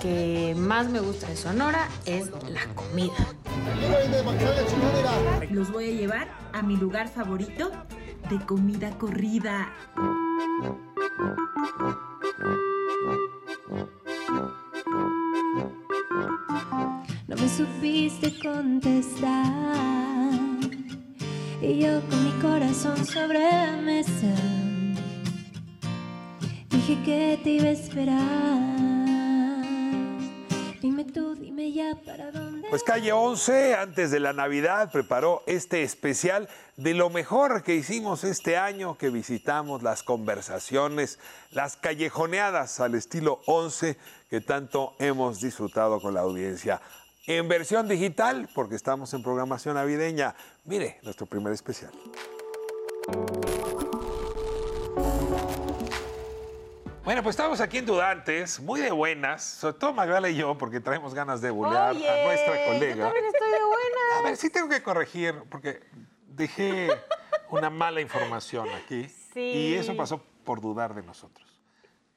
que más me gusta de Sonora es la comida. Los voy a llevar a mi lugar favorito de comida corrida. No me supiste contestar. Y yo con mi corazón sobre la mesa. Dije que te iba a esperar. Pues calle 11, antes de la Navidad, preparó este especial de lo mejor que hicimos este año, que visitamos las conversaciones, las callejoneadas al estilo 11, que tanto hemos disfrutado con la audiencia. En versión digital, porque estamos en programación navideña. Mire, nuestro primer especial. Bueno, pues estamos aquí en Dudantes, muy de buenas, sobre todo Magdala y yo, porque traemos ganas de burlar a nuestra colega. Yo también estoy de buena. A ver, sí tengo que corregir, porque dejé una mala información aquí. Sí. Y eso pasó por dudar de nosotros.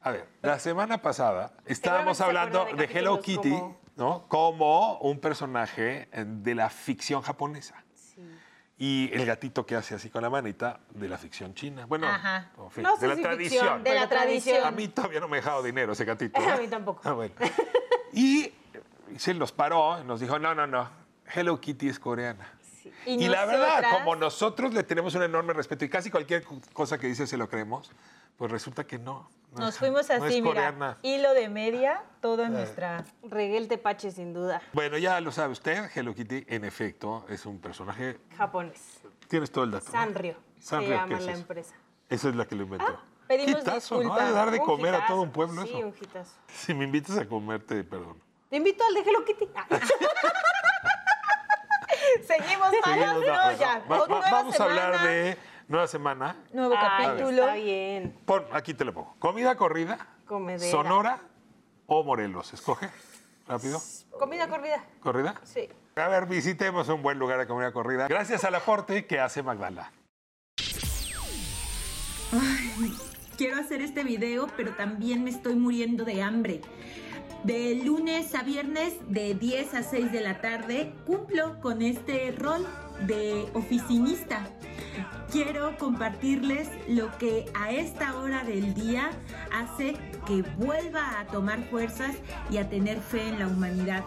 A ver, la semana pasada estábamos hablando de, de Hello Kitty, como- ¿no? Como un personaje de la ficción japonesa. Y el gatito que hace así con la manita de la ficción china. Bueno, Ajá. en fin, No sé de la si tradición. ficción, de la tradición. A mí todavía no me ha dejado dinero ese gatito. A ¿eh? mí tampoco. Ah, bueno. Y se los paró y nos dijo, no, no, no, Hello Kitty es coreana. Y Y, la verdad, como nosotros le tenemos un enorme respeto y casi cualquier co- cosa que dice se lo creemos, pues resulta que no. no Nos fuimos no así, es mira, hilo de media, todo en nuestra... Regué el tepache sin duda. Bueno, ya lo sabe usted, Hello Kitty, en efecto, es un personaje. Japonés. Tienes todo el dato. ¿no? Sanrio Sanrio, se ¿qué llama es la eso? empresa. Esa es la que lo inventó. Pedimos Hitazo, ¿no? disculpas. Dar de Un comer a todo un pueblo Sí, eso. un hitazo. Si me invitas a comerte, perdón. Te invito al de Hello Kitty. Ah. Seguimos malos, no, ya. va- va- Nueva vamos a hablar de nueva semana. Nuevo Ay, capítulo. está bien. Pon, aquí te lo pongo. Comida corrida, Comedera. Sonora o Morelos. Escoge. Rápido. Comida corrida. ¿Corrida? Sí. A ver, visitemos un buen lugar de comida corrida. Gracias al aporte que hace Magdala. Quiero hacer este video, pero también me estoy muriendo de hambre. De lunes a viernes, de 10 a 6 de la tarde, cumplo con este rol de oficinista. Quiero compartirles lo que a esta hora del día hace que vuelva a tomar fuerzas y a tener fe en la humanidad.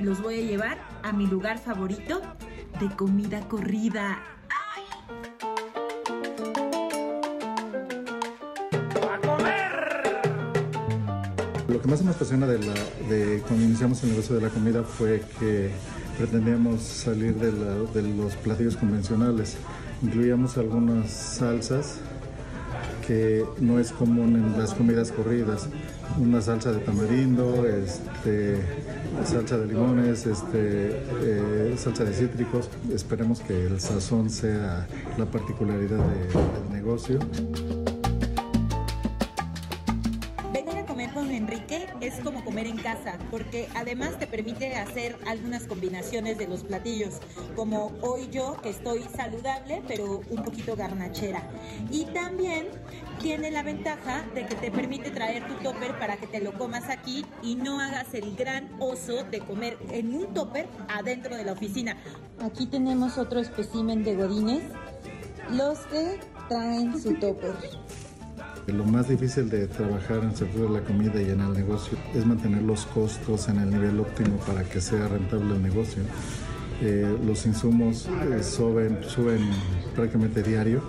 Los voy a llevar a mi lugar favorito de comida corrida. Lo que más me apasiona de, la, de cuando iniciamos el negocio de la comida fue que pretendíamos salir de, la- de los platillos convencionales. Incluíamos algunas salsas que no es común en las comidas corridas. Una salsa de tamarindo, este, salsa de limones, este, eh, salsa de cítricos. Esperemos que el sazón sea la particularidad de- del negocio. Porque además te permite hacer algunas combinaciones de los platillos, como hoy yo que estoy saludable pero un poquito garnachera. Y también tiene la ventaja de que te permite traer tu topper para que te lo comas aquí y no hagas el gran oso de comer en un topper adentro de la oficina. Aquí tenemos otro espécimen de godines, los que traen su topper. Lo más difícil de trabajar en el sector de la comida y en el negocio es mantener los costos en el nivel óptimo para que sea rentable el negocio. Eh, los insumos eh, suben, suben prácticamente diario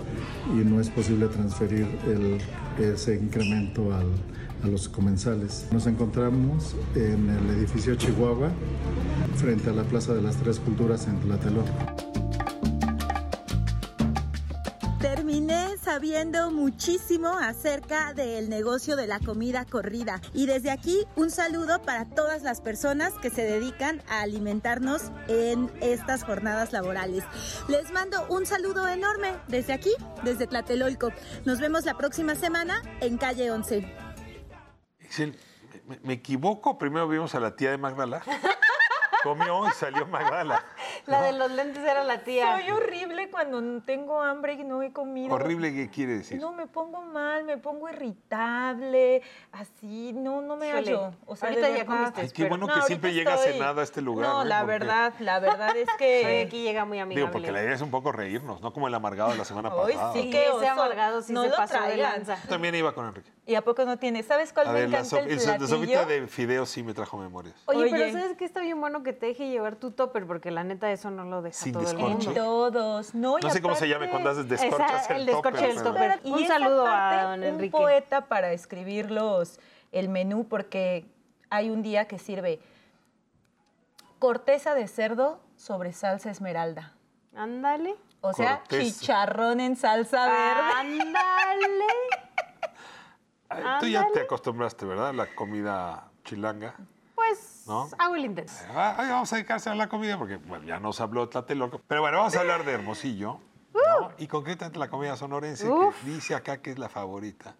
y no es posible transferir ese incremento al- a los comensales. Nos encontramos en el edificio Chihuahua, frente a la Plaza de las Tres Culturas en Tlatelolco. Sabiendo muchísimo acerca del negocio de la comida corrida. Y desde aquí un saludo para todas las personas que se dedican a alimentarnos en estas jornadas laborales. Les mando un saludo enorme desde aquí, desde Tlatelolco. Nos vemos la próxima semana en calle 11. Excel, ¿me, me equivoco? Primero vimos a la tía de Magdala. Comió y salió Magdala. La de los lentes era la tía. Soy horrible cuando tengo hambre y no he comido. Horrible, ¿qué quiere decir? No, me pongo mal, me pongo irritable, así, no, no me Híjole, hallo. O sea, ahorita ya comiste, Ay, qué bueno No, que siempre llega estoy- cenada a este lugar. No, ¿eh? la Porque- verdad, la verdad es que... aquí llega muy amigable. Digo, porque la idea es un poco reírnos, no como el amargado de la semana Hoy pasada. sí Sí, que ese amargado sí no se lo pasó de lanza. Yo también iba con Enrique. ¿Y a poco no tiene? ¿Sabes cuál A me ver, la, encanta el el- la sopita platillo? de fideos sí me trajo memorias. Oye, pero. ¿sabes qué está bien bueno que te deje llevar tu topper? Porque la neta eso no lo deja Sin todo el descorche. mundo. En todos, ¿no? Y No sé cómo se llame cuando haces descorchas Esa- el, el descorche topper, del pero- topper. Y Un saludo a parte, don Enrique. Un poeta para escribir los, el menú, porque hay un día que sirve corteza de cerdo sobre salsa esmeralda. Ándale. O sea, Corteza. chicharrón en salsa verde. Ándale. Tú ya te acostumbraste, ¿verdad? a La comida chilanga. Pues ¿No? hago el intento. Ay, vamos a dedicarse a la comida porque bueno, ya nos habló Tlatelolco. Pero bueno, vamos a hablar de Hermosillo. ¿no? Y concretamente la comida sonorense, Uf. que dice acá que es la favorita.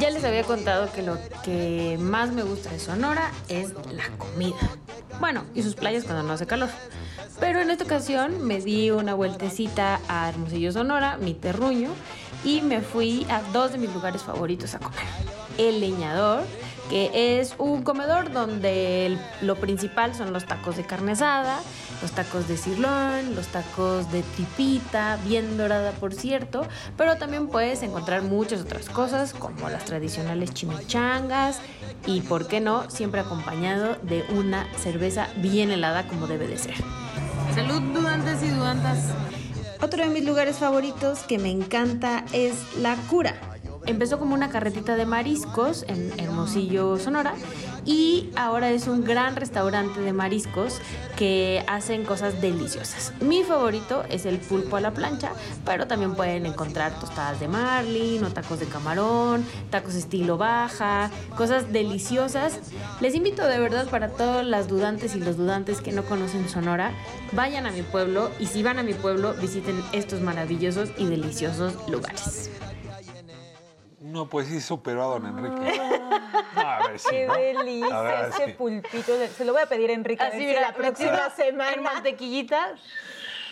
Ya les había contado que lo que más me gusta de Sonora es la comida. Bueno, y sus playas cuando no hace calor. Pero en esta ocasión me di una vueltecita a Hermosillo, Sonora, mi terruño, y me fui a dos de mis lugares favoritos a comer. El Leñador, que es un comedor donde el- lo principal son los tacos de carne asada, los tacos de sirloin, los tacos de tripita, bien dorada por cierto, pero también puedes encontrar muchas otras cosas como las tradicionales chimichangas y, por qué no, siempre acompañado de una cerveza bien helada como debe de ser. Salud, dudantes y dudantas. Otro de mis lugares favoritos que me encanta es La Cura. Empezó como una carretita de mariscos en Hermosillo, Sonora, y ahora es un gran restaurante de mariscos que hacen cosas deliciosas. Mi favorito es el pulpo a la plancha, pero también pueden encontrar tostadas de marlin o tacos de camarón, tacos estilo baja, cosas deliciosas. Les invito de verdad para todas las dudantes y los dudantes que no conocen Sonora, vayan a mi pueblo y si van a mi pueblo visiten estos maravillosos y deliciosos lugares. No, pues sí superó a don Enrique. No, a ver, sí, Qué ¿no? delicia ese pulpito. de- Se lo voy a pedir a Enrique Así, mira, la próxima En semana. mantequillita. Sí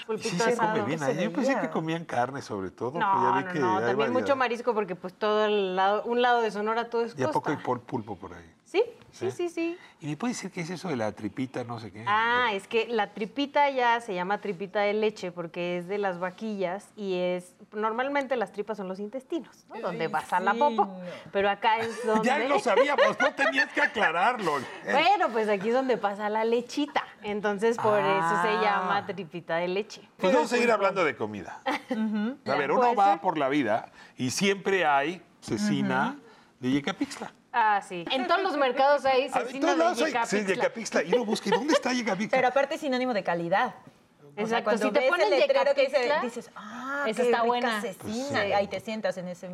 Pulpito se asado. come bien. se. Yo pensé que comían carne sobre todo. pero ya No, vi no, que no, también variedad. mucho marisco porque pues todo el lado, un lado de Sonora todo es ¿Y a poco hay pulpo por ahí? Sí, ¿Sí? sí, sí, sí. ¿Y me puede decir qué es eso de la tripita, no sé qué? Ah, es que la tripita ya se llama tripita de leche porque es de las vaquillas y es normalmente las tripas son los intestinos, ¿no? Donde pasa la sí, popo. no. Pero acá es donde Ya lo sabíamos, no tenías que aclararlo. Bueno, pues aquí es donde pasa la lechita. Entonces por eso se Ah. llama tripita de leche. Pues vamos a seguir hablando de comida. A ver, uno va ser. por la vida y siempre hay cecina de Yecapixtla. Ah, sí. En todos los mercados hay cecina todos de lados hay Yecapixtla. sí, Yecapixtla. Y uno busca, ¿y dónde está Yecapixtla? Pero aparte es sinónimo de calidad. O sea, Exacto, cuando si te pones el letrero que dice, dices, ah, esa qué está rica buena. cecina. Pues sí. Ahí te sientas en ese...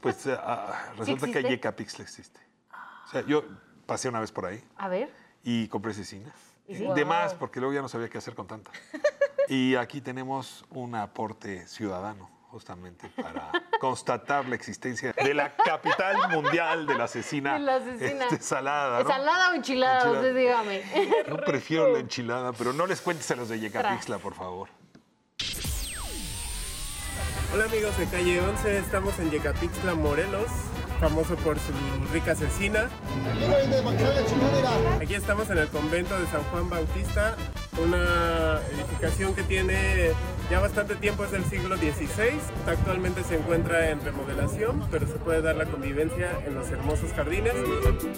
Pues eh, ah, resulta que existe? Yecapixtla existe. O sea, yo pasé una vez por ahí A ver. y compré cecina. ¿Y sí? De más, porque luego ya no sabía qué hacer con tanta. Y aquí tenemos un aporte ciudadano, justamente, para constatar la existencia de la capital mundial de la De la cecina. este, salada. ¿no? ¿Ensalada o enchilada? Enchilada. Usted dígame. Yo prefiero la enchilada, pero no les cuentes a los de Yecapixtla, por favor. Hola amigos de Calle 11, estamos en Yecapixtla, Morelos, famoso por su rica cecina. Aquí estamos en el convento de San Juan Bautista, una edificación que tiene ya bastante tiempo, es del siglo XVI. Actualmente se encuentra en remodelación, pero se puede dar la convivencia en los hermosos jardines.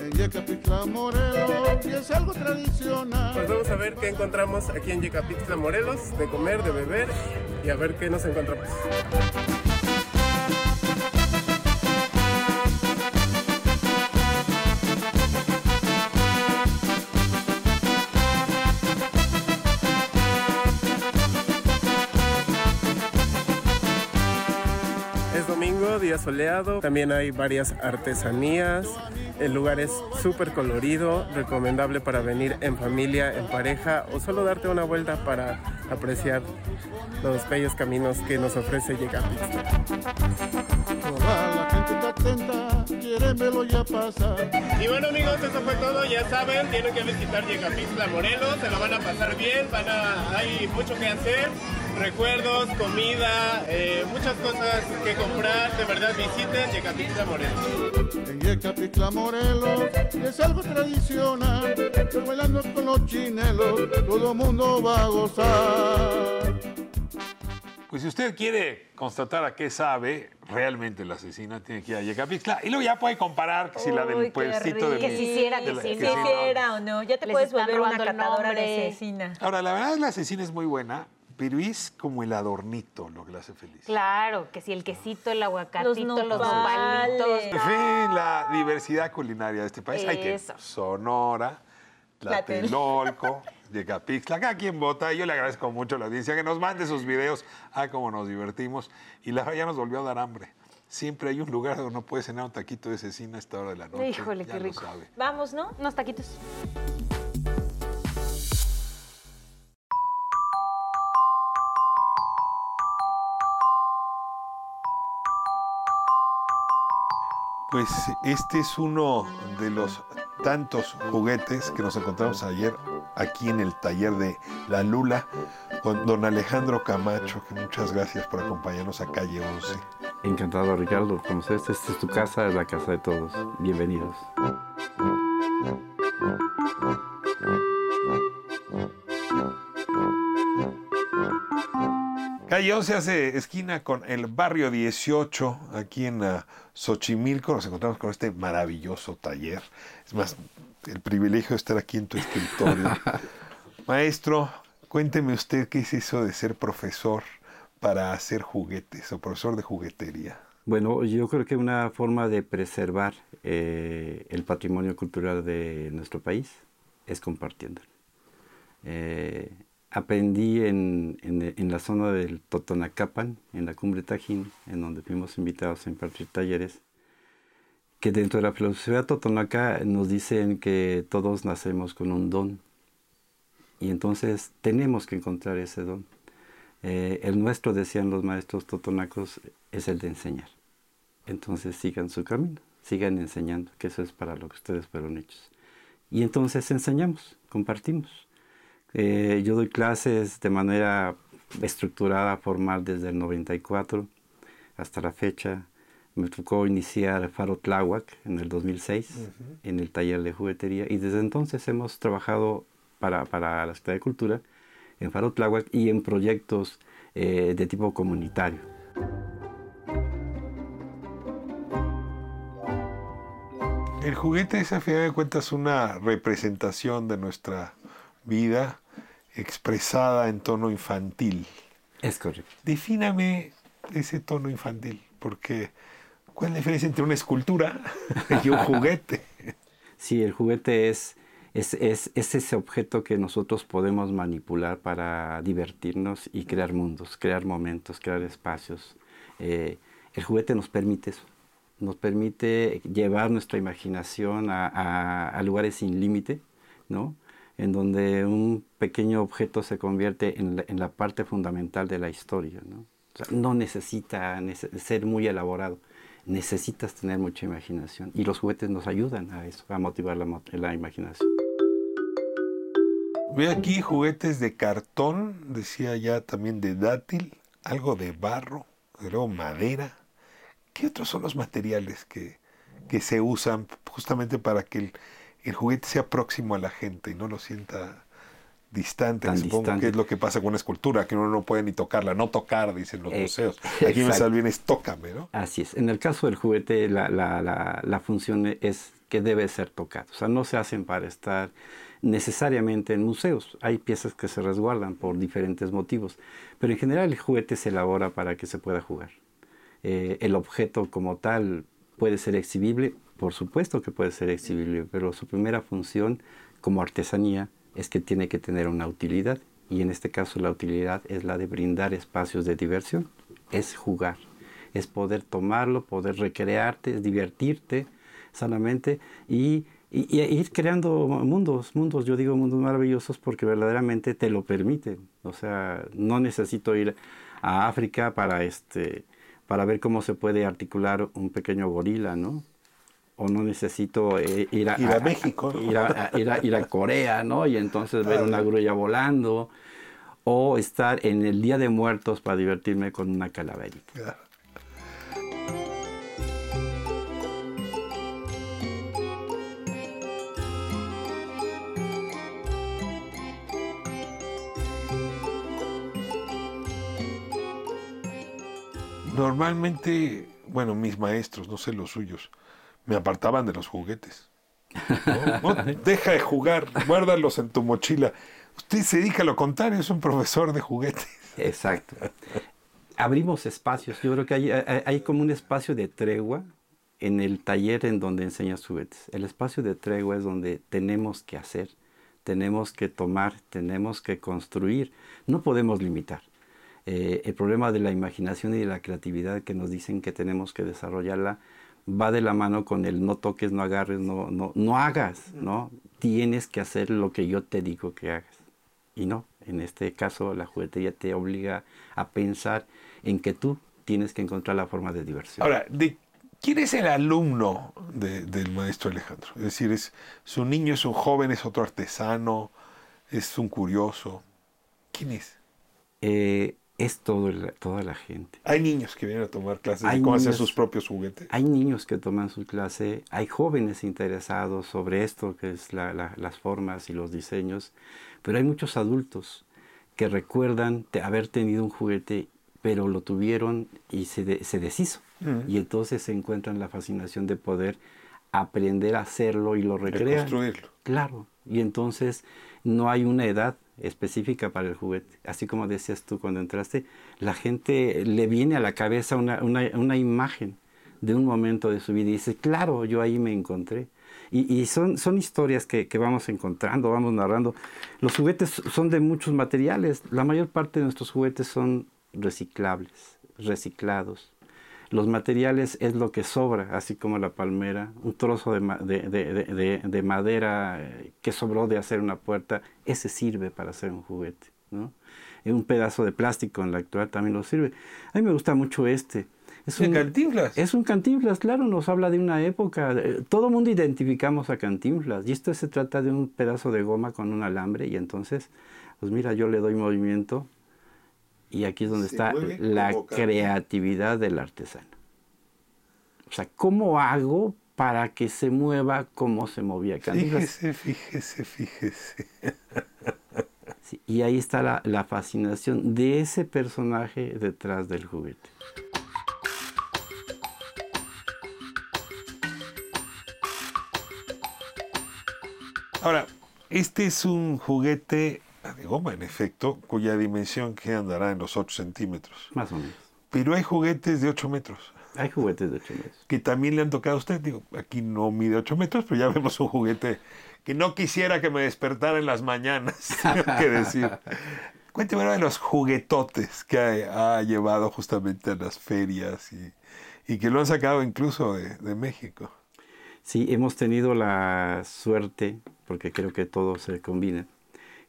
En Yecapixtla, Morelos, y es algo tradicional. Pues vamos a ver qué encontramos aquí en Yecapixtla, Morelos, de comer, de beber y a ver qué nos encontramos. Soleado. También hay varias artesanías, El lugar es súper colorido, recomendable para venir en familia, en pareja o solo darte una vuelta para apreciar los bellos caminos que nos ofrece pasa. Y bueno amigos, eso fue todo, ya saben, tienen que visitar Yecapixtla Morelos, se lo van a pasar bien, van a, hay mucho que hacer, recuerdos, comida, eh, muchas cosas que comprar, de verdad visiten Yecapixtla Morelos. En Yecapixtla Morelos es algo tradicional, pero bailando con los chinelos, todo mundo va a gozar. Pues si usted quiere constatar a qué sabe realmente la asesina, tiene que ir a Yecapixtla. Y luego ya puede comparar que si la del puestito de. Que si hiciera, que si no. hiciera o no, ya te Les puedes volver una catadora de asesina. Ahora, la verdad, la asesina es muy buena, pero es como el adornito lo que la hace feliz. Claro, que si el quesito, el aguacatito, los, nopales. nopalitos. En fin, la diversidad culinaria de este país. Hay que. Sonora, Tlatelolco, Yecapixtla. Cada quien vota. Yo le agradezco mucho a la audiencia que nos mande sus videos. Ah, cómo nos divertimos. Y la verdad ya nos volvió a dar hambre. Siempre hay un lugar donde no puedes cenar un taquito de cecina a esta hora de la noche. Híjole, Ya qué rico. sabe. Vamos, ¿no? Unos taquitos. Pues este es uno de los tantos juguetes que nos encontramos ayer aquí en el taller de La Lula con don Alejandro Camacho, que muchas gracias por acompañarnos a Calle 11. Encantado, Ricardo. Como sabes, esta es tu casa, es la casa de todos. Bienvenidos. 11 hace esquina con el barrio 18, aquí en ah, Xochimilco. Nos encontramos con este maravilloso taller. Es más, el privilegio de estar aquí en tu escritorio. Maestro, cuénteme usted qué es eso de ser profesor para hacer juguetes o profesor de juguetería. Bueno, yo creo que una forma de preservar eh, el patrimonio cultural de nuestro país es compartiéndolo. Eh, aprendí en, en- la zona del Totonacapan, en la cumbre Tajín, en donde fuimos invitados a impartir talleres, que dentro de la filosofía totonaca nos dicen que todos nacemos con un don y entonces tenemos que encontrar ese don. Eh, el nuestro, decían los maestros totonacos, es el de enseñar. Entonces sigan su camino, sigan enseñando, que eso es para lo que ustedes fueron hechos. Y entonces enseñamos, compartimos. Eh, yo doy clases de manera estructurada, formal, desde el 94 hasta la fecha. Me tocó iniciar Faro Tláhuac en el 2006, en el taller de juguetería, y desde entonces hemos trabajado para, para la Secretaría de Cultura en Faro Tláhuac y en proyectos eh, de tipo comunitario. El juguete es, a final de cuentas, una representación de nuestra vida expresada en tono infantil. Es correcto. Defíname ese tono infantil, porque ¿cuál es la diferencia entre una escultura y un juguete? Sí, el juguete es, es, es- es ese objeto que nosotros podemos manipular para divertirnos y crear mundos, crear momentos, crear espacios. Eh, el juguete nos permite eso, nos permite llevar nuestra imaginación a, a- a lugares sin límite, ¿no? En donde un pequeño objeto se convierte en la, en la parte fundamental de la historia, ¿no? O sea, no necesita nece- ser muy elaborado, necesitas tener mucha imaginación y los juguetes nos ayudan a eso, a motivar la, la imaginación. Ve aquí juguetes de cartón, decía ya también de dátil, algo de barro, luego madera. ¿Qué otros son los materiales que, que se usan justamente para que el, el juguete sea próximo a la gente y no lo sienta distante? Tan Supongo distante. que es lo que pasa con una escultura, que uno no puede ni tocarla, no tocar, dicen los Eh, museos. Aquí me sale bien es tócame, ¿no? Así es. En el caso del juguete, la, la- la- la función es que debe ser tocado. O sea, no se hacen para estar necesariamente en museos. Hay piezas que se resguardan por diferentes motivos. Pero en general el juguete se elabora para que se pueda jugar. Eh, el objeto como tal puede ser exhibible, por supuesto que puede ser exhibible, pero su primera función como artesanía es que tiene que tener una utilidad. Y en este caso la utilidad es la de brindar espacios de diversión, es jugar, es poder tomarlo, poder recrearte, es divertirte, sanamente y, y- ir creando mundos, mundos, yo digo mundos maravillosos porque verdaderamente te lo permiten. O sea, no necesito ir a África para, este, para ver cómo se puede articular un pequeño gorila, ¿no? O no necesito eh, ir, a, Ir a México, ir a, ir a- ir a Corea, ¿no? Y entonces ver una grulla volando. O estar en el Día de Muertos para divertirme con una calaverita. Claro. Normalmente, bueno, mis maestros, no sé los suyos, me apartaban de los juguetes. No, No, deja de jugar, guárdalos en tu mochila. Usted se dedica a lo contrario, es un profesor de juguetes. Exacto. Abrimos espacios. Yo creo que hay, hay- hay como un espacio de tregua en el taller en donde enseñas juguetes. El espacio de tregua es donde tenemos que hacer, tenemos que tomar, tenemos que construir. No podemos limitar. Eh, el problema de la imaginación y de la creatividad que nos dicen que tenemos que desarrollarla va de la mano con el no toques, no agarres, no, no, no hagas, ¿no? Tienes que hacer lo que yo te digo que hagas. Y no, en este caso la juguetería te obliga a pensar en que tú tienes que encontrar la forma de diversión. Ahora, ¿de quién es el alumno de- del maestro Alejandro? Es decir, ¿es, ¿es un niño, es un joven, es otro artesano, es un curioso? ¿Quién es? Eh, es todo el- toda la gente. Hay niños que vienen a tomar clases Hay de cómo hacer niños- sus propios juguetes. Hay niños que toman su clase, hay jóvenes interesados sobre esto, que es la- la- las formas y los diseños, pero hay muchos adultos que recuerdan te- haber tenido un juguete, pero lo tuvieron y se, de- se deshizo. Y entonces se encuentran la fascinación de poder aprender a hacerlo y lo recrean. construirlo. Claro. Y entonces no hay una edad específica para el juguete. Así como decías tú cuando entraste, la gente le viene a la cabeza una, una- una imagen de un momento de su vida y dice, claro, yo ahí me encontré. Y, y son, son historias que, que vamos encontrando, vamos narrando. Los juguetes son de muchos materiales. La mayor parte de nuestros juguetes son reciclables, reciclados. Los materiales es lo que sobra, así como la palmera, un trozo de, ma- de- de- de- de- de madera eh, que sobró de hacer una puerta, ese sirve para hacer un juguete. ¿no? Y un pedazo de plástico en la actual también lo sirve. A mí me gusta mucho este. Es ¿De Cantinflas? Es un Cantinflas, claro, nos habla de una época. eh, Todo el mundo identificamos a Cantinflas. Y esto se trata de un pedazo de goma con un alambre. Y entonces, pues mira, yo le doy movimiento. Y aquí es donde Se está la creatividad del artesano. O sea, ¿cómo hago para que se mueva como se movía Cantinflas? Fíjese, fíjese, fíjese. Sí, y ahí está la, la fascinación de ese personaje detrás del juguete. Ahora, este es un juguete de goma, en efecto, cuya dimensión que andará en los 8 centímetros. Más o menos. Pero hay juguetes de 8 metros. Hay juguetes de 8 metros. Que también le han tocado a usted. Digo, aquí no mide 8 metros, pero ya vemos un juguete que no quisiera que me despertara en las mañanas. tengo que decir. Cuénteme ahora de los juguetotes que ha, ha llevado justamente a las ferias y, y que lo han sacado incluso de, de México. Sí, hemos tenido la suerte, porque creo que todo se combina,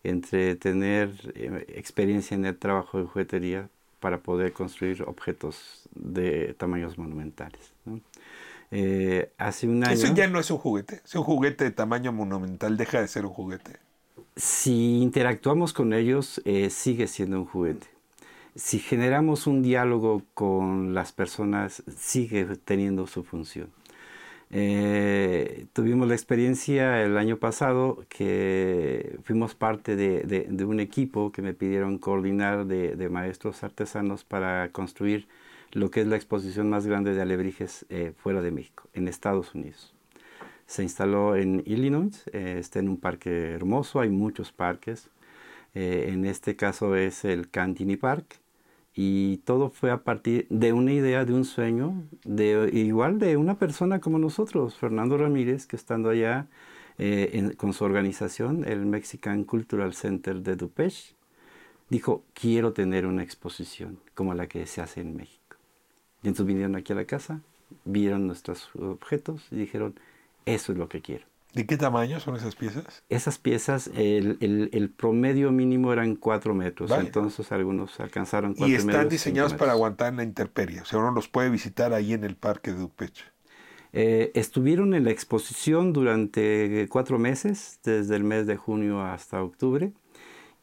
entre tener eh, experiencia en el trabajo de juguetería para poder construir objetos de tamaños monumentales. ¿no? Eh, hace un año... Eso ya no es un juguete. Si un juguete de tamaño monumental deja de ser un juguete. Si interactuamos con ellos, eh, sigue siendo un juguete. Si generamos un diálogo con las personas, sigue teniendo su función. Eh, tuvimos la experiencia el año pasado que fuimos parte de, un equipo que me pidieron coordinar de, maestros artesanos para construir lo que es la exposición más grande de alebrijes eh, fuera de México, en Estados Unidos. Se instaló en Illinois, eh, está en un parque hermoso, hay muchos parques. En este caso es el Cantini Park. Y todo fue a partir de una idea, de un sueño, de igual de una persona como nosotros, Fernando Ramírez, que estando allá eh, con su organización, el Mexican Cultural Center de Dupech, dijo, quiero tener una exposición como la que se hace en México. Y entonces vinieron aquí a la casa vieron nuestros objetos y dijeron, eso es lo que quiero. ¿De qué tamaño son esas piezas? Esas piezas, el, el- el promedio mínimo eran 4 metros, entonces algunos alcanzaron 4 Y metros. están cinco diseñados para aguantar en la intemperie. O sea, uno los puede visitar ahí en el parque de Dupeche. Eh, estuvieron en la exposición durante cuatro meses, desde el mes de junio hasta octubre,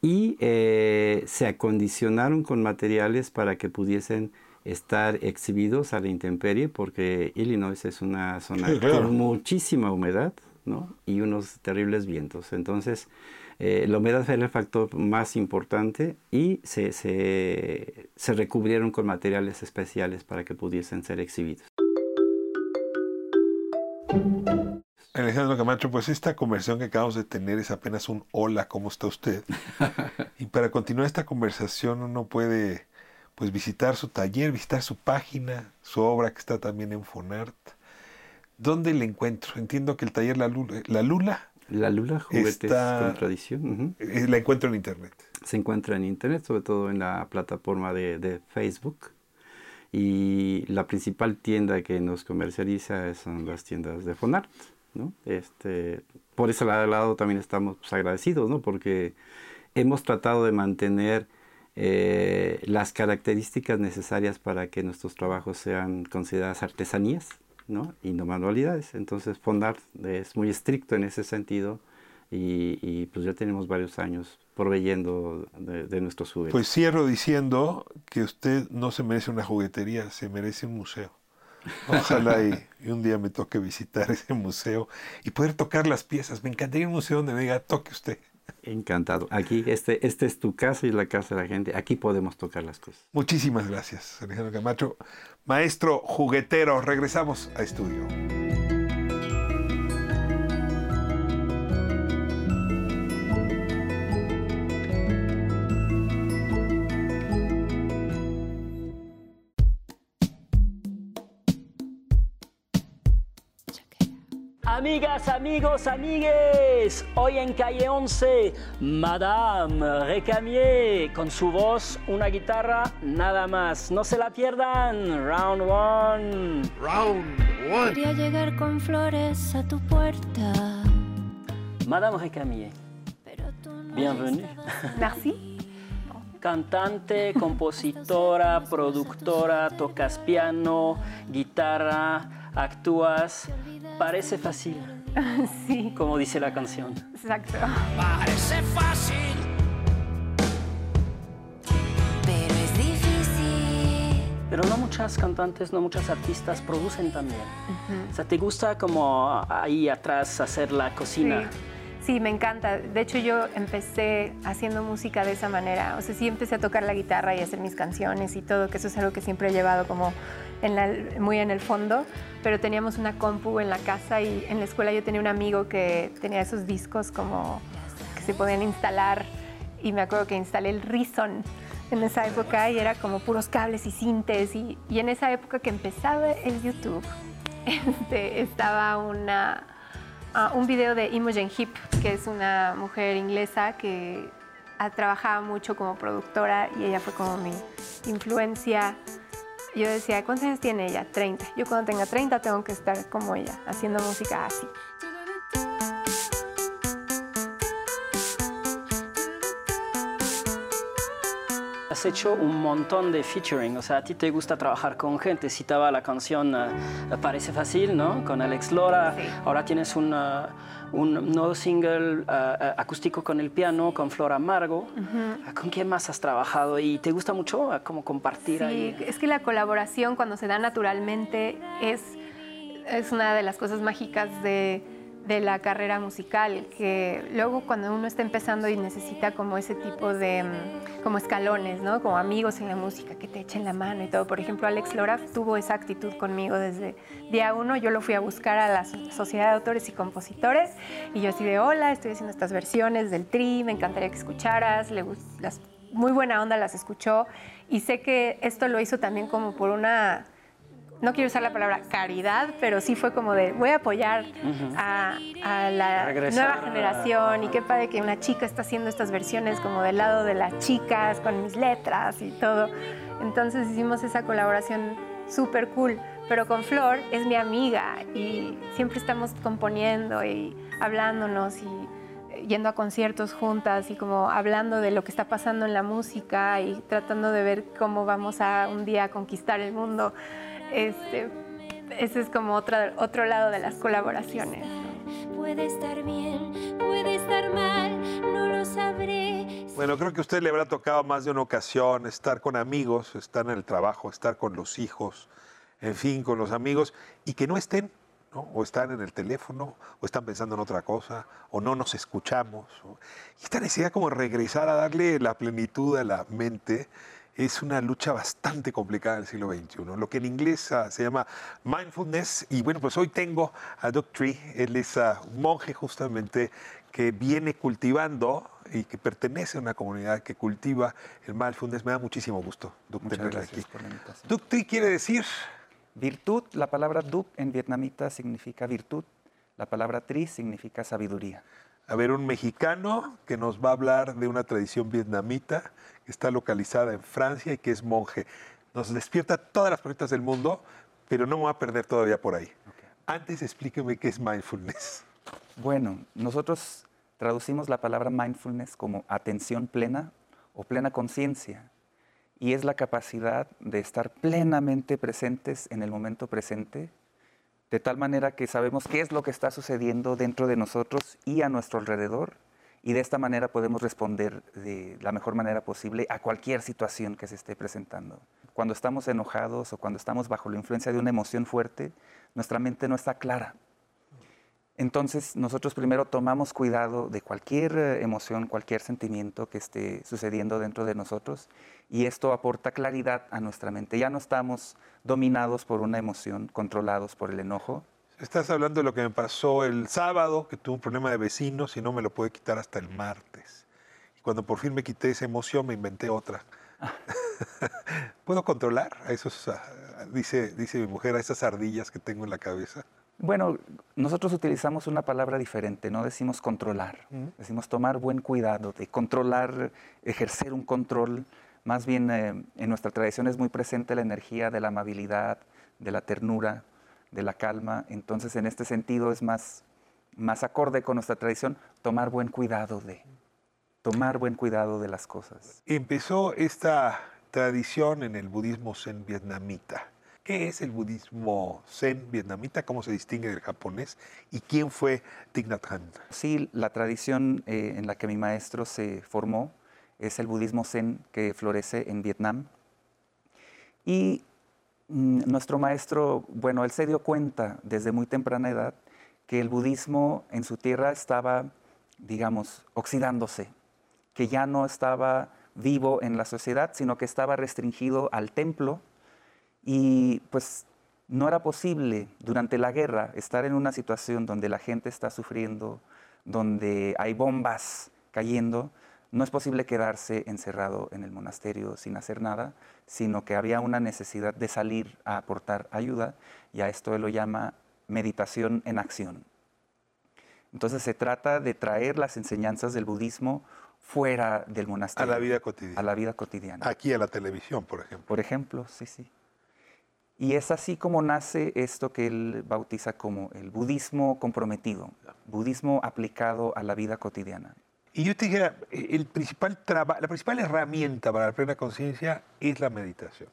y eh, se acondicionaron con materiales para que pudiesen estar exhibidos a la intemperie, porque Illinois es una zona Sí, claro. con muchísima humedad ¿no? y unos terribles vientos. Entonces, eh, la humedad era el factor más importante y se, se, se recubrieron con materiales especiales para que pudiesen ser exhibidos. Alejandro Camacho, pues esta conversación que acabamos de tener es apenas un hola, ¿cómo está usted? y para continuar esta conversación uno puede pues visitar su taller, visitar su página, su obra que está también en Fonart. ¿Dónde le encuentro? Entiendo que el taller La Lula, La Lula La Lula, juguetes Está- con tradición. eh, la encuentro en internet. Se encuentra en internet, sobre todo en la plataforma de, de Facebook. Y la principal tienda que nos comercializa son las tiendas de Fonart. ¿no? Este, por ese lado, lado también estamos pues, agradecidos, ¿no? porque hemos tratado de mantener eh, las características necesarias para que nuestros trabajos sean consideradas artesanías ¿no? y no manualidades. Entonces Fonart es muy estricto en ese sentido y, pues ya tenemos varios años proveyendo de, de nuestros juguetes. Pues cierro diciendo que usted no se merece una juguetería, se merece un museo. Ojalá y, y un día me toque visitar ese museo y poder tocar las piezas. Me encantaría un museo donde me diga, toque usted. Encantado. Aquí, este, este es tu casa y la casa de la gente. Aquí podemos tocar las cosas. Muchísimas gracias, Alejandro Camacho. Maestro juguetero, regresamos a estudio. Amigas, amigos, amigues, hoy en Calle 11, Madame Recamier, con su voz, una guitarra, nada más. No se la pierdan, round one. Round Quería llegar con flores a tu puerta. Madame Recamier, bienvenue. Merci. Cantante, compositora, productora, tocas piano, guitarra, actúas. Parece fácil, Sí, como dice la canción. exacto. Parece fácil, pero es difícil. Pero no muchas cantantes, no muchas artistas producen también. O sea, ¿te gusta como ahí atrás hacer la cocina? Sí. Sí, me encanta. De hecho, yo empecé haciendo música de esa manera. O sea, sí empecé a tocar la guitarra y a hacer mis canciones y todo, que eso es algo que siempre he llevado como en la- muy en el fondo. Pero teníamos una compu en la casa y en la escuela yo tenía un amigo que tenía esos discos como que se podían instalar. Y me acuerdo que instalé el Reason en esa época y era como puros cables y cintes. Y, y en esa época que empezaba el YouTube, este, estaba una ah, un video de Imogen Heap, que es una mujer inglesa que ha trabajado mucho como productora y ella fue como mi influencia. Yo decía, ¿cuántos años tiene ella? 30. Yo cuando tenga 30 tengo que estar como ella, haciendo música así. Has hecho un montón de featuring, o sea, a ti te gusta trabajar con gente. Citaba la canción eh, Parece Fácil, ¿no? Con Alex Lora. Ahora tienes un, eh, un nuevo single eh, eh, acústico con el piano, con Flor Amargo. ¿Con quién más has trabajado? ¿Y te gusta mucho eh, como compartir Sí, ahí? es que la colaboración cuando se da naturalmente es, es una de las cosas mágicas de, de la carrera musical, que luego cuando uno está empezando y necesita como ese tipo de mm, como escalones, ¿no? Como amigos en la música que te echen la mano y todo. Por ejemplo, Alex Lora tuvo esa actitud conmigo desde día uno. Yo lo fui a buscar a la So- Sociedad de Autores y Compositores y yo así de, hola, estoy haciendo estas versiones del tri, me encantaría que escucharas, le las muy buena onda las escuchó y sé que esto lo hizo también como por una, no quiero usar la palabra caridad, pero sí fue como de voy a apoyar a, a la Regresar nueva generación y qué padre que una chica está haciendo estas versiones como del lado de las chicas con mis letras y todo. Entonces hicimos esa colaboración súper cool. Pero con Flor es mi amiga y siempre estamos componiendo y hablándonos y eh, yendo a conciertos juntas y como hablando de lo que está pasando en la música y tratando de ver cómo vamos a un día conquistar el mundo. Este, ese es como otra, otro lado de las colaboraciones. Puede estar bien, puede estar mal, no lo sabré. Bueno, creo que a usted le habrá tocado más de una ocasión estar con amigos, estar en el trabajo, estar con los hijos, en fin, con los amigos, y que no estén, ¿no? O están en el teléfono, o están pensando en otra cosa, o no nos escuchamos. o- Y esta necesidad como regresar a darle la plenitud a la mente es una lucha bastante complicada del siglo XXI, lo que en inglés ah, se llama mindfulness. Y bueno, pues hoy tengo a Doug Tree, él es ah, un monje justamente que viene cultivando y que pertenece a una comunidad que cultiva el mindfulness. Me da muchísimo gusto, tenerla aquí. Duc Tri quiere decir Virtud, la palabra duc en vietnamita significa virtud, la palabra tri significa sabiduría. A ver, un mexicano que nos va a hablar de una tradición vietnamita que está localizada en Francia y que es monje. Nos despierta todas las preguntas del mundo, pero no me voy a perder todavía por ahí. Antes explíqueme qué es mindfulness. Bueno, nosotros traducimos la palabra mindfulness como atención plena o plena conciencia. Y es la capacidad de estar plenamente presentes en el momento presente, de tal manera que sabemos qué es lo que está sucediendo dentro de nosotros y a nuestro alrededor. Y de esta manera podemos responder de la mejor manera posible a cualquier situación que se esté presentando. Cuando estamos enojados o cuando estamos bajo la influencia de una emoción fuerte, nuestra mente no está clara. Entonces nosotros primero tomamos cuidado de cualquier eh, emoción, cualquier sentimiento que esté sucediendo dentro de nosotros y esto aporta claridad a nuestra mente. Ya no estamos dominados por una emoción, controlados por el enojo. Estás hablando de lo que me pasó el sábado, que tuve un problema de vecinos y no me lo pude quitar hasta el martes. Y cuando por fin me quité esa emoción, me inventé otra. ¿Puedo controlar a esos, dice, dice mi mujer, a esas ardillas que tengo en la cabeza? Bueno, nosotros utilizamos una palabra diferente, no decimos controlar, decimos tomar buen cuidado, de controlar, ejercer un control. Más bien eh, en nuestra tradición es muy presente la energía de la amabilidad, de la ternura, de la calma. Entonces en este sentido es más, más acorde con nuestra tradición tomar buen cuidado de, tomar buen cuidado de las cosas. Empezó esta tradición en el budismo zen vietnamita. ¿Qué es el budismo zen vietnamita? ¿Cómo se distingue del japonés? ¿Y quién fue Thich Nhat Hanh? Sí, la tradición eh, en la que mi maestro se formó es el budismo zen que florece en Vietnam. Y mm, nuestro maestro, bueno, él se dio cuenta desde muy temprana edad que el budismo en su tierra estaba, digamos, oxidándose, que ya no estaba vivo en la sociedad, sino que estaba restringido al templo y pues no era posible durante la guerra estar en una situación donde la gente está sufriendo, donde hay bombas cayendo. No es posible quedarse encerrado en el monasterio sin hacer nada, sino que había una necesidad de salir a aportar ayuda y a esto él lo llama meditación en acción. Entonces se trata de traer las enseñanzas del budismo fuera del A monasterio. la vida cotidiana. A la vida cotidiana. Aquí a la televisión, por ejemplo. Por ejemplo, sí, sí. Y es así como nace esto que él bautiza como el budismo comprometido, budismo aplicado a la vida cotidiana. Y yo te dijera, el principal traba- la principal herramienta para la plena conciencia es la meditación.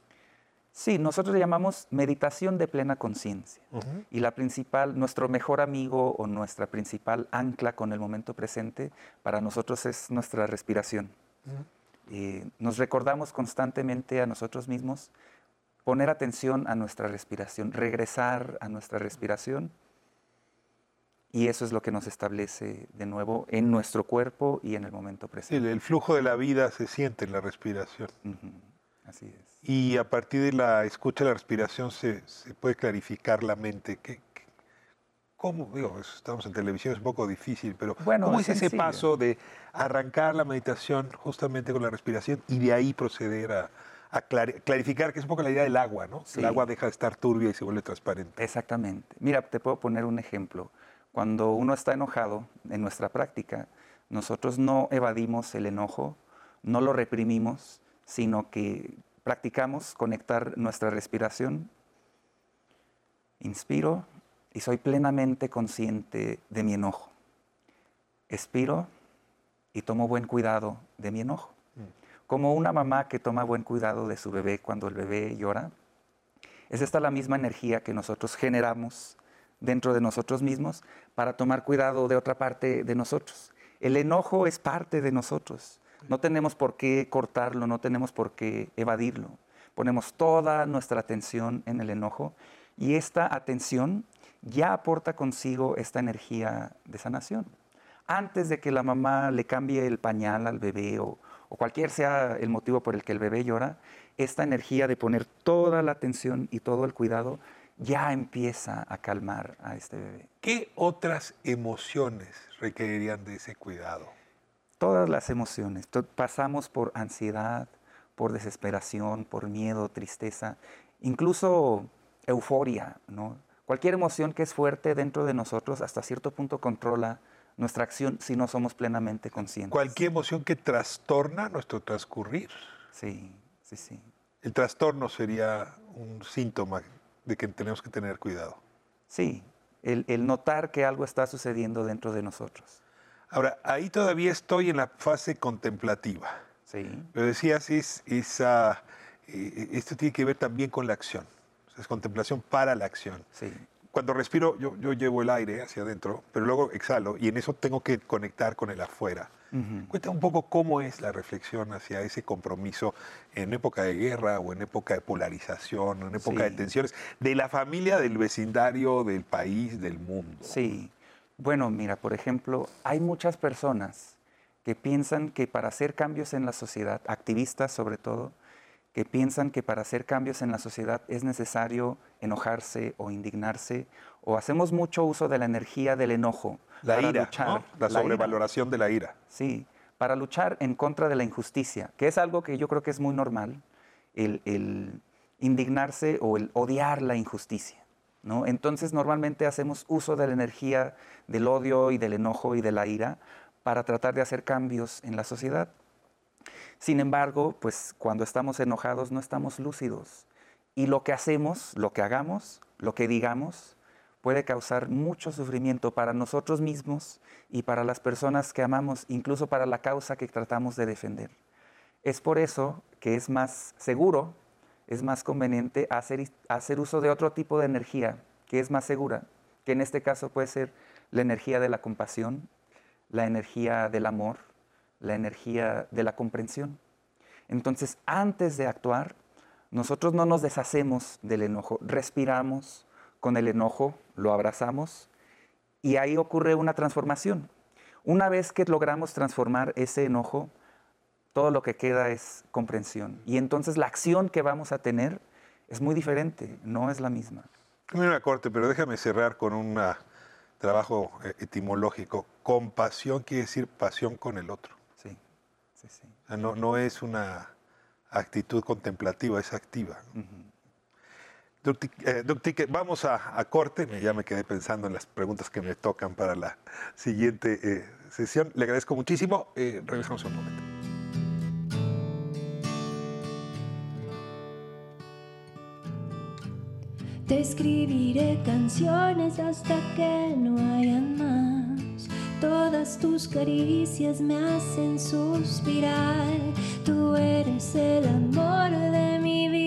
Sí, nosotros le llamamos meditación de plena conciencia. Y la principal, nuestro mejor amigo o nuestra principal ancla con el momento presente para nosotros es nuestra respiración. Eh, nos recordamos constantemente a nosotros mismos poner atención a nuestra respiración, regresar a nuestra respiración. Y eso es lo que nos establece de nuevo en nuestro cuerpo y en el momento presente. El, el flujo de la vida se siente en la respiración. Así es. Y a partir de la escucha de la respiración se, se puede clarificar la mente. ¿Qué, qué- cómo? Digo, estamos en televisión, es un poco difícil, pero Bueno, ¿cómo es es ese paso de arrancar la meditación justamente con la respiración y de ahí proceder a, a clari- clarificar, que es un poco la idea del agua, ¿no? Sí. El agua deja de estar turbia y se vuelve transparente. Exactamente. Mira, te puedo poner un ejemplo. Cuando uno está enojado en nuestra práctica, nosotros no evadimos el enojo, no lo reprimimos, sino que practicamos conectar nuestra respiración Inspiro y soy plenamente consciente de mi enojo. Expiro y tomo buen cuidado de mi enojo. Como una mamá que toma buen cuidado de su bebé cuando el bebé llora, es esta la misma energía que nosotros generamos dentro de nosotros mismos para tomar cuidado de otra parte de nosotros. El enojo es parte de nosotros. No tenemos por qué cortarlo, no tenemos por qué evadirlo. Ponemos toda nuestra atención en el enojo y esta atención ya aporta consigo esta energía de sanación. Antes de que la mamá le cambie el pañal al bebé o, o cualquier sea el motivo por el que el bebé llora, esta energía de poner toda la atención y todo el cuidado ya empieza a calmar a este bebé. ¿Qué otras emociones requerirían de ese cuidado? Todas las emociones. Pasamos por ansiedad, por desesperación, por miedo, tristeza, incluso euforia, ¿no? Cualquier emoción que es fuerte dentro de nosotros hasta cierto punto controla nuestra acción si no somos plenamente conscientes. Cualquier emoción que trastorna nuestro transcurrir. Sí, sí, sí. El trastorno sería un síntoma de que tenemos que tener cuidado. Sí, el, el notar que algo está sucediendo dentro de nosotros. Ahora, ahí todavía estoy en la fase contemplativa. Sí. Lo decías, es, esa, eh, esto tiene que ver también con la acción. O sea, es contemplación para la acción. Sí. Cuando respiro, yo, yo llevo el aire hacia adentro, pero luego exhalo y en eso tengo que conectar con el afuera. Cuenta un poco cómo es la reflexión hacia ese compromiso en época de guerra o en época de polarización, en época de tensiones, de la familia, del vecindario, del país, del mundo. Sí. Bueno, mira, por ejemplo, hay muchas personas que piensan que para hacer cambios en la sociedad, activistas sobre todo, que piensan que para hacer cambios en la sociedad es necesario enojarse o indignarse, o hacemos mucho uso de la energía del enojo. La para ira, luchar. ¿no? la ira. sobrevaloración de la ira. Sí, para luchar en contra de la injusticia, que es algo que yo creo que es muy normal, el, el indignarse o el odiar la injusticia. ¿no? Entonces normalmente hacemos uso de la energía del odio y del enojo y de la ira para tratar de hacer cambios en la sociedad. Sin embargo, pues cuando estamos enojados no estamos lúcidos. Y lo que hacemos, lo que hagamos, lo que digamos, puede causar mucho sufrimiento para nosotros mismos y para las personas que amamos, incluso para la causa que tratamos de defender. Es por eso que es más seguro, es más conveniente hacer, hacer uso de otro tipo de energía que es más segura, que en este caso puede ser la energía de la compasión, la energía del amor, la energía de la comprensión. Entonces, antes de actuar, nosotros no nos deshacemos del enojo, respiramos con el enojo, lo abrazamos y ahí ocurre una transformación. Una vez que logramos transformar ese enojo, todo lo que queda es comprensión. Y entonces la acción que vamos a tener es muy diferente, no es la misma. Mira corte, pero déjame cerrar con un ah, trabajo eh, etimológico. Compasión quiere decir pasión con el otro. Sí, sí, sí. O sea, no, no es una actitud contemplativa, es activa. Eh, Tique, vamos a, a corte. Me- Ya me quedé pensando en las preguntas que me tocan para la siguiente eh, sesión. Le agradezco muchísimo. Eh, regresamos un momento. Te escribiré canciones hasta que no hayan más. Todas tus caricias me hacen suspirar. Tú eres el amor de mi vida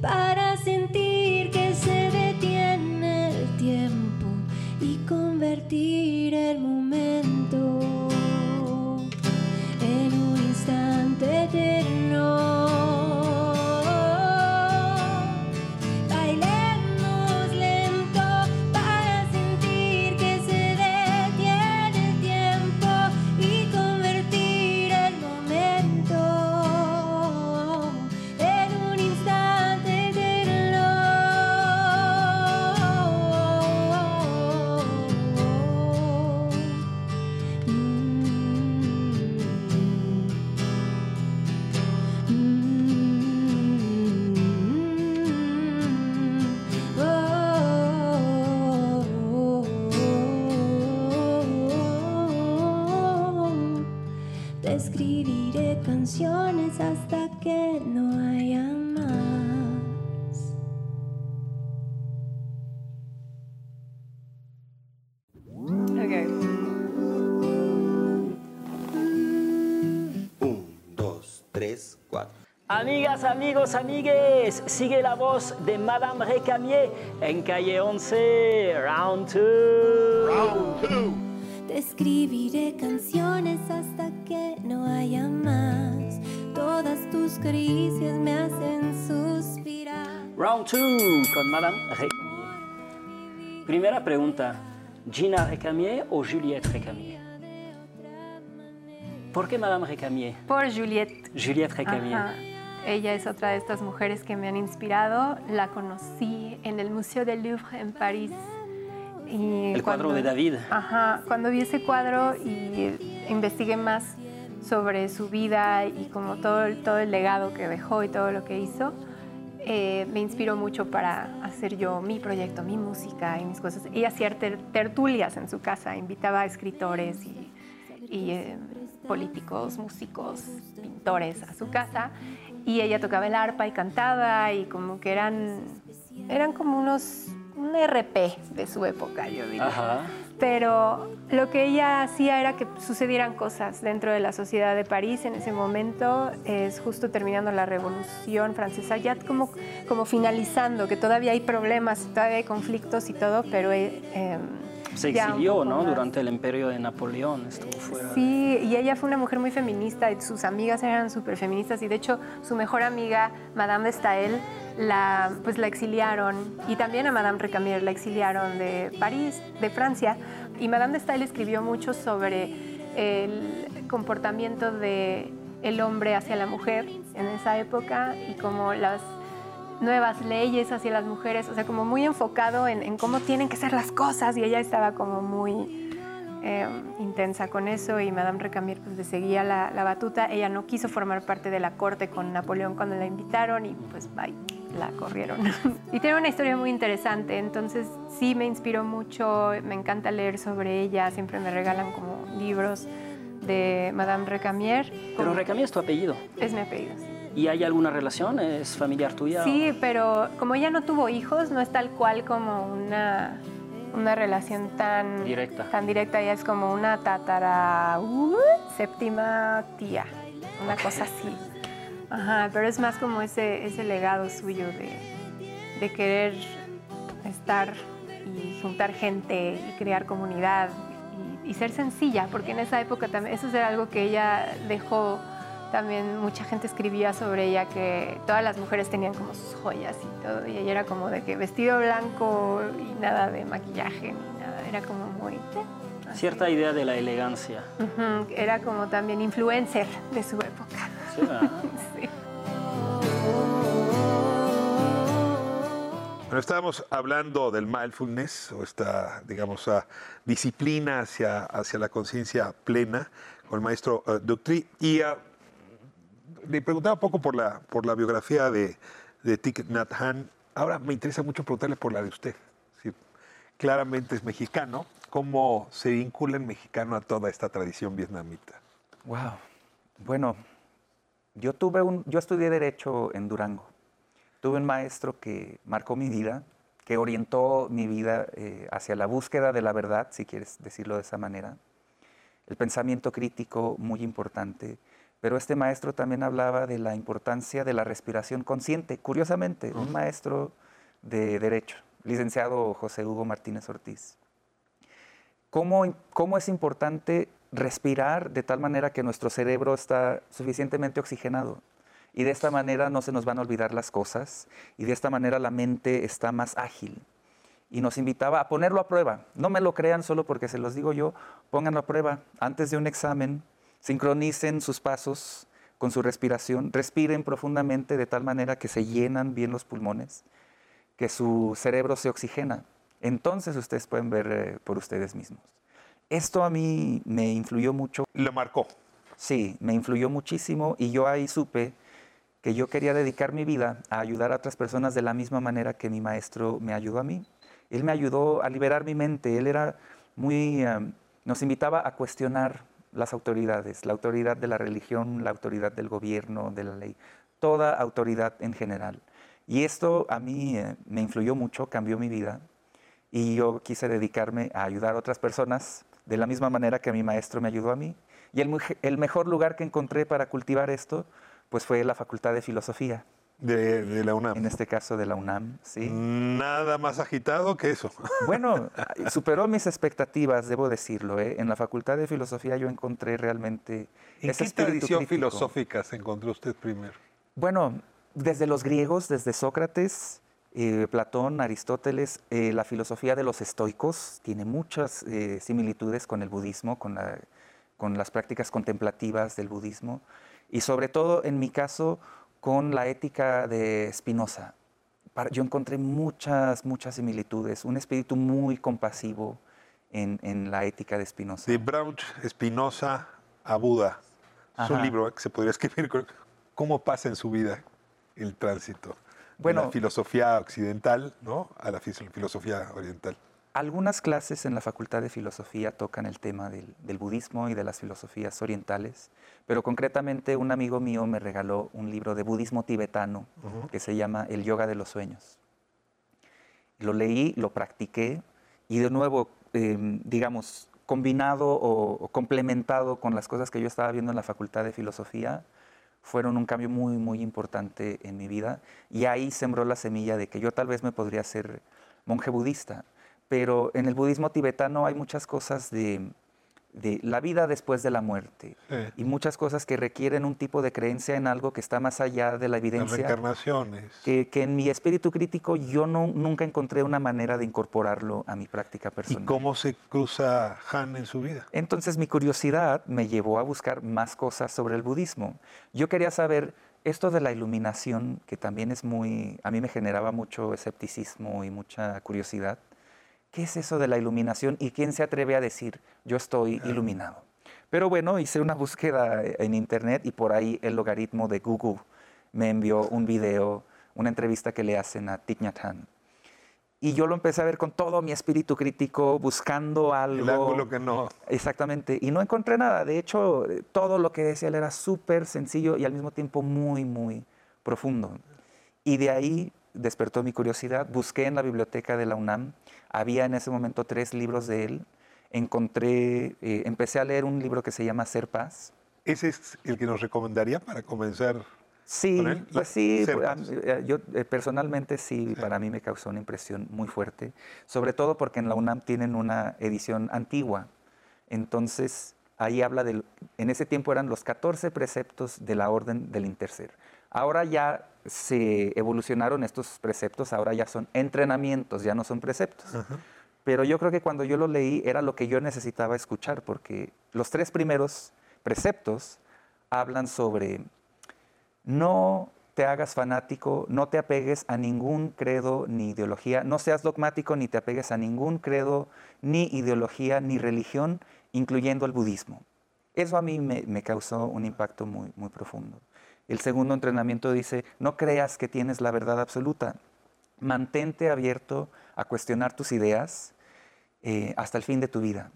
by Amigas, amigos, amigues, sigue la voz de Madame Recamier en calle 11, round 2. Round Te escribiré canciones hasta que no haya más. Todas tus caricias me hacen suspirar. Round 2 con Madame Recamier. Primera pregunta, ¿Gina Recamier o Juliette Recamier? ¿Por qué Madame Recamier? Por Juliette. Juliette Recamier. Ajá. Ella es otra de estas mujeres que me han inspirado. La conocí en el Museo del Louvre en París. Y El cuadro de David. Ajá, cuando vi ese cuadro y investigué más sobre su vida y como todo, todo el legado que dejó y todo lo que hizo, eh, me inspiró mucho para hacer yo mi proyecto, mi música y mis cosas. Ella hacía ter- tertulias en su casa, invitaba a escritores y, y, eh, políticos, músicos, pintores a su casa y ella tocaba el arpa y cantaba y como que eran, eran como unos, un RP de su época, yo diría. Ajá. Pero lo que ella hacía era que sucedieran cosas dentro de la sociedad de París en ese momento, es justo terminando la Revolución Francesa, ya como, como finalizando, que todavía hay problemas, todavía hay conflictos y todo, pero... eh, em, Se exilió, ¿no? más. Durante el imperio de Napoleón, estuvo fuera. Sí, y ella fue una mujer muy feminista y sus amigas eran súper feministas y de hecho su mejor amiga, Madame de Stael, la, pues la exiliaron y también a Madame Recamier la exiliaron de París, de Francia. Y Madame de Stael escribió mucho sobre el comportamiento de el hombre hacia la mujer en esa época y como las nuevas leyes hacia las mujeres, o sea, como muy enfocado en, en cómo tienen que ser las cosas y ella estaba como muy eh, intensa con eso y Madame Recamier pues le seguía la, la batuta. Ella no quiso formar parte de la corte con Napoleón cuando la invitaron y pues bye, la corrieron. y tiene una historia muy interesante, entonces sí me inspiró mucho, me encanta leer sobre ella, siempre me regalan como libros de Madame Recamier. Pero Recamier es tu apellido. Es mi apellido. sí. ¿Y hay alguna relación? ¿Es familiar tuya? Sí, pero como ella no tuvo hijos, no es tal cual como una, una relación tan Directa. Tan directa, ella es como una tatara uh, séptima tía, una cosa así. Ajá, pero es más como ese, ese legado suyo de, de querer estar y juntar gente y crear comunidad y, y ser sencilla, porque en esa época también, eso era algo que ella dejó también mucha gente escribía sobre ella que todas las mujeres tenían como sus joyas y todo, y ella era como de que vestido blanco y nada de maquillaje ni nada, era como muy... Cierta idea de la elegancia. Era como también influencer de su época. Sí. Bueno, estábamos hablando del mindfulness, o esta, digamos, ah, disciplina hacia, hacia la conciencia plena con el maestro eh, Dutry. Y ah, le preguntaba un poco por la, por la biografía de, de Thich Nhat Hanh. Ahora me interesa mucho preguntarle por la de usted. Claramente es mexicano. ¿Cómo se vincula el mexicano a toda esta tradición vietnamita? Wow. Bueno, yo tuve un, yo estudié derecho en Durango. Tuve un maestro que marcó mi vida, que orientó mi vida eh, hacia la búsqueda de la verdad, si quieres decirlo de esa manera. El pensamiento crítico, muy importante. Pero este maestro también hablaba de la importancia de la respiración consciente. Curiosamente, un maestro de Derecho, licenciado José Hugo Martínez Ortiz. ¿Cómo, ¿Cómo es importante respirar de tal manera que nuestro cerebro está suficientemente oxigenado? Y de esta manera no se nos van a olvidar las cosas y de esta manera la mente está más ágil. Y nos invitaba a ponerlo a prueba. No me lo crean solo porque se los digo yo, pónganlo a prueba. Antes de un examen, sincronicen sus pasos con su respiración, respiren profundamente de tal manera que se llenan bien los pulmones, que su cerebro se oxigena. Entonces ustedes pueden ver eh, por ustedes mismos. Esto a mí me influyó mucho. ¿Lo marcó? Sí, me influyó muchísimo y yo ahí supe que yo quería dedicar mi vida a ayudar a otras personas de la misma manera que mi maestro me ayudó a mí. Él me ayudó a liberar mi mente, él era muy, um, nos invitaba a cuestionar las autoridades, la autoridad de la religión, la autoridad del gobierno, de la ley, toda autoridad en general. Y esto a mí eh, me influyó mucho, cambió mi vida y yo quise dedicarme a ayudar a otras personas de la misma manera que mi maestro me ayudó a mí. Y el, el mejor lugar que encontré para cultivar esto pues fue la Facultad de Filosofía. De, la UNAM. En este caso de la UNAM, sí. Nada más agitado que eso. Bueno, superó mis expectativas, debo decirlo. ¿eh? En la Facultad de Filosofía yo encontré realmente... ¿En esa qué tradición filosófica se encontró usted primero? Bueno, desde los griegos, desde Sócrates, eh, Platón, Aristóteles, eh, la filosofía de los estoicos tiene muchas eh, similitudes con el budismo, con, la, con las prácticas contemplativas del budismo y sobre todo en mi caso con la ética de Spinoza. Yo encontré muchas, muchas similitudes, un espíritu muy compasivo en, en la ética de Spinoza. De Braut Spinoza a Buda. Es un libro que se podría escribir. ¿Cómo pasa en su vida el tránsito bueno, de la filosofía occidental ¿no? a la filosofía oriental? Algunas clases en la Facultad de Filosofía tocan el tema del, budismo y de las filosofías orientales, pero concretamente un amigo mío me regaló un libro de budismo tibetano que se llama El Yoga de los Sueños. Lo leí, lo practiqué y de nuevo, em, digamos, combinado o, complementado con las cosas que yo estaba viendo en la Facultad de Filosofía, fueron un cambio muy, muy importante en mi vida. Y ahí sembró la semilla de que yo tal vez me podría ser monje budista. Pero en el budismo tibetano hay muchas cosas de, la vida después de la muerte y muchas cosas que requieren un tipo de creencia en algo que está más allá de la evidencia. Las reencarnaciones. Que, en mi espíritu crítico yo no, nunca encontré una manera de incorporarlo a mi práctica personal. ¿Y cómo se cruza Han en su vida? Entonces mi curiosidad me llevó a buscar más cosas sobre el budismo. Yo quería saber esto de la iluminación, que también es muy, a mí me generaba mucho escepticismo y mucha curiosidad. ¿Qué es eso de la iluminación? ¿Y quién se atreve a decir, yo estoy iluminado? Pero bueno, hice una búsqueda en internet y por ahí el logaritmo de Google me envió un video, una entrevista que le hacen a Thich Nhat Hanh. Y yo lo empecé a ver con todo mi espíritu crítico, buscando algo. El ángulo que no. Exactamente. Y no encontré nada. De hecho, todo lo que decía él era súper sencillo y al mismo tiempo muy, muy profundo. Y de ahí despertó mi curiosidad. Busqué en la biblioteca de la UNAM había en ese momento tres libros de él. Encontré, eh, empecé a leer un libro que se llama Ser Paz. ¿Ese es el que nos recomendaría para comenzar? Sí, pues sí, eh, yo eh, personalmente sí, para mí me causó una impresión muy fuerte, sobre todo porque en la UNAM tienen una edición antigua. Entonces, ahí habla del, en ese tiempo eran los 14 preceptos de la orden del intercer. Ahora ya se evolucionaron estos preceptos, ahora ya son entrenamientos, ya no son preceptos. Pero yo creo que cuando yo lo leí era lo que yo necesitaba escuchar, porque los tres primeros preceptos hablan sobre no te hagas fanático, no te apegues a ningún credo ni ideología, no seas dogmático ni te apegues a ningún credo ni ideología ni religión, incluyendo el budismo. Eso a mí me, me causó un impacto muy, muy profundo. El segundo entrenamiento dice, no creas que tienes la verdad absoluta. Mantente abierto a cuestionar tus ideas eh, hasta el fin de tu vida.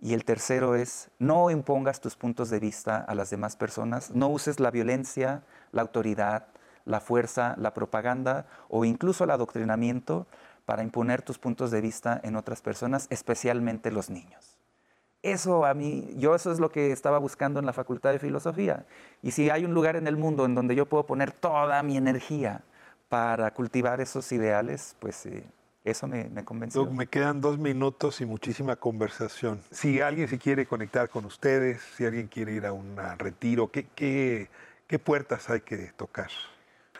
Y el tercero es, no impongas tus puntos de vista a las demás personas, no uses la violencia, la autoridad, la fuerza, la propaganda o incluso el adoctrinamiento para imponer tus puntos de vista en otras personas, especialmente los niños. Eso a mí, yo eso es lo que estaba buscando en la Facultad de Filosofía. Y si hay un lugar en el mundo en donde yo puedo poner toda mi energía para cultivar esos ideales, pues eh, eso me, me convenció. Doc, me quedan dos minutos y muchísima conversación. Si alguien se quiere conectar con ustedes, si alguien quiere ir a un retiro, ¿qué, qué, qué puertas hay que tocar?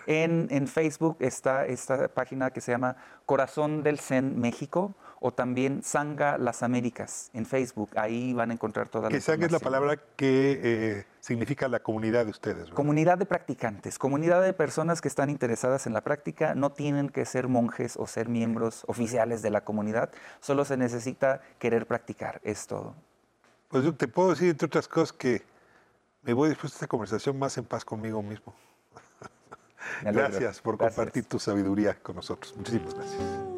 En, en Facebook está esta página que se llama Corazón del Zen México o también Sanga Las Américas en Facebook. Ahí van a encontrar toda la Que Sangha es la palabra que eh, significa la comunidad de ustedes. ¿verdad? Comunidad de practicantes, comunidad de personas que están interesadas en la práctica, no tienen que ser monjes o ser miembros oficiales de la comunidad, solo se necesita querer practicar, es todo. Pues yo te puedo decir, entre otras cosas, que me voy después de esta conversación más en paz conmigo mismo. Gracias por Gracias. compartir tu sabiduría con nosotros. Muchísimas gracias.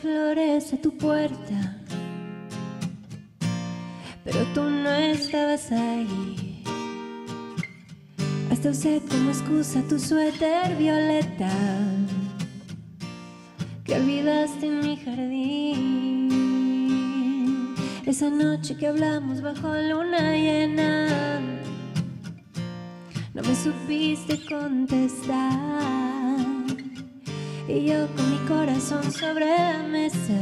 Flores a tu puerta, pero tú no estabas ahí. Hasta usé como excusa tu suéter violeta que olvidaste en mi jardín. Esa noche que hablamos bajo luna llena, no me supiste contestar. Y yo con mi corazón sobre la mesa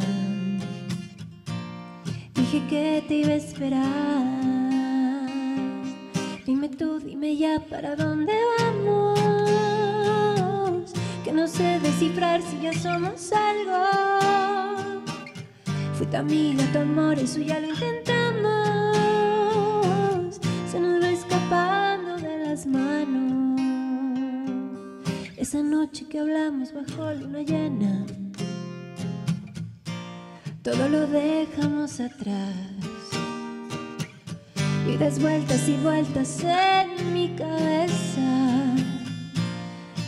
dije que te iba a esperar. Dime tú, dime ya para dónde vamos. Que no sé descifrar si ya somos algo. Fui tu amiga, tu amor, eso ya lo intentamos. Que hablamos bajo luna llena, todo lo dejamos atrás. Y das vueltas y vueltas en mi cabeza.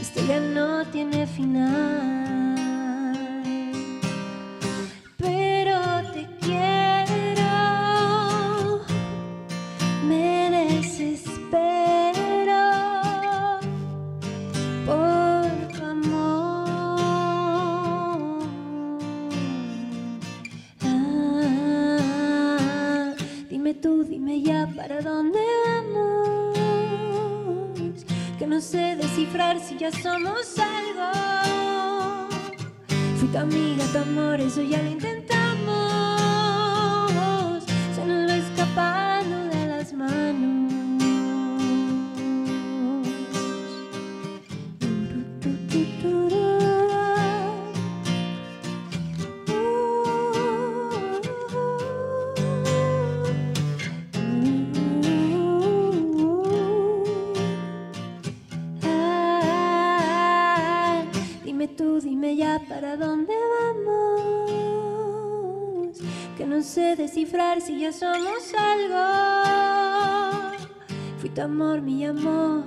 Esto ya no tiene final. Somos algo. Fui tu amor, mi amor.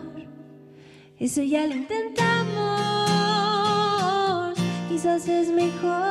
Eso ya lo intentamos. Quizás es mejor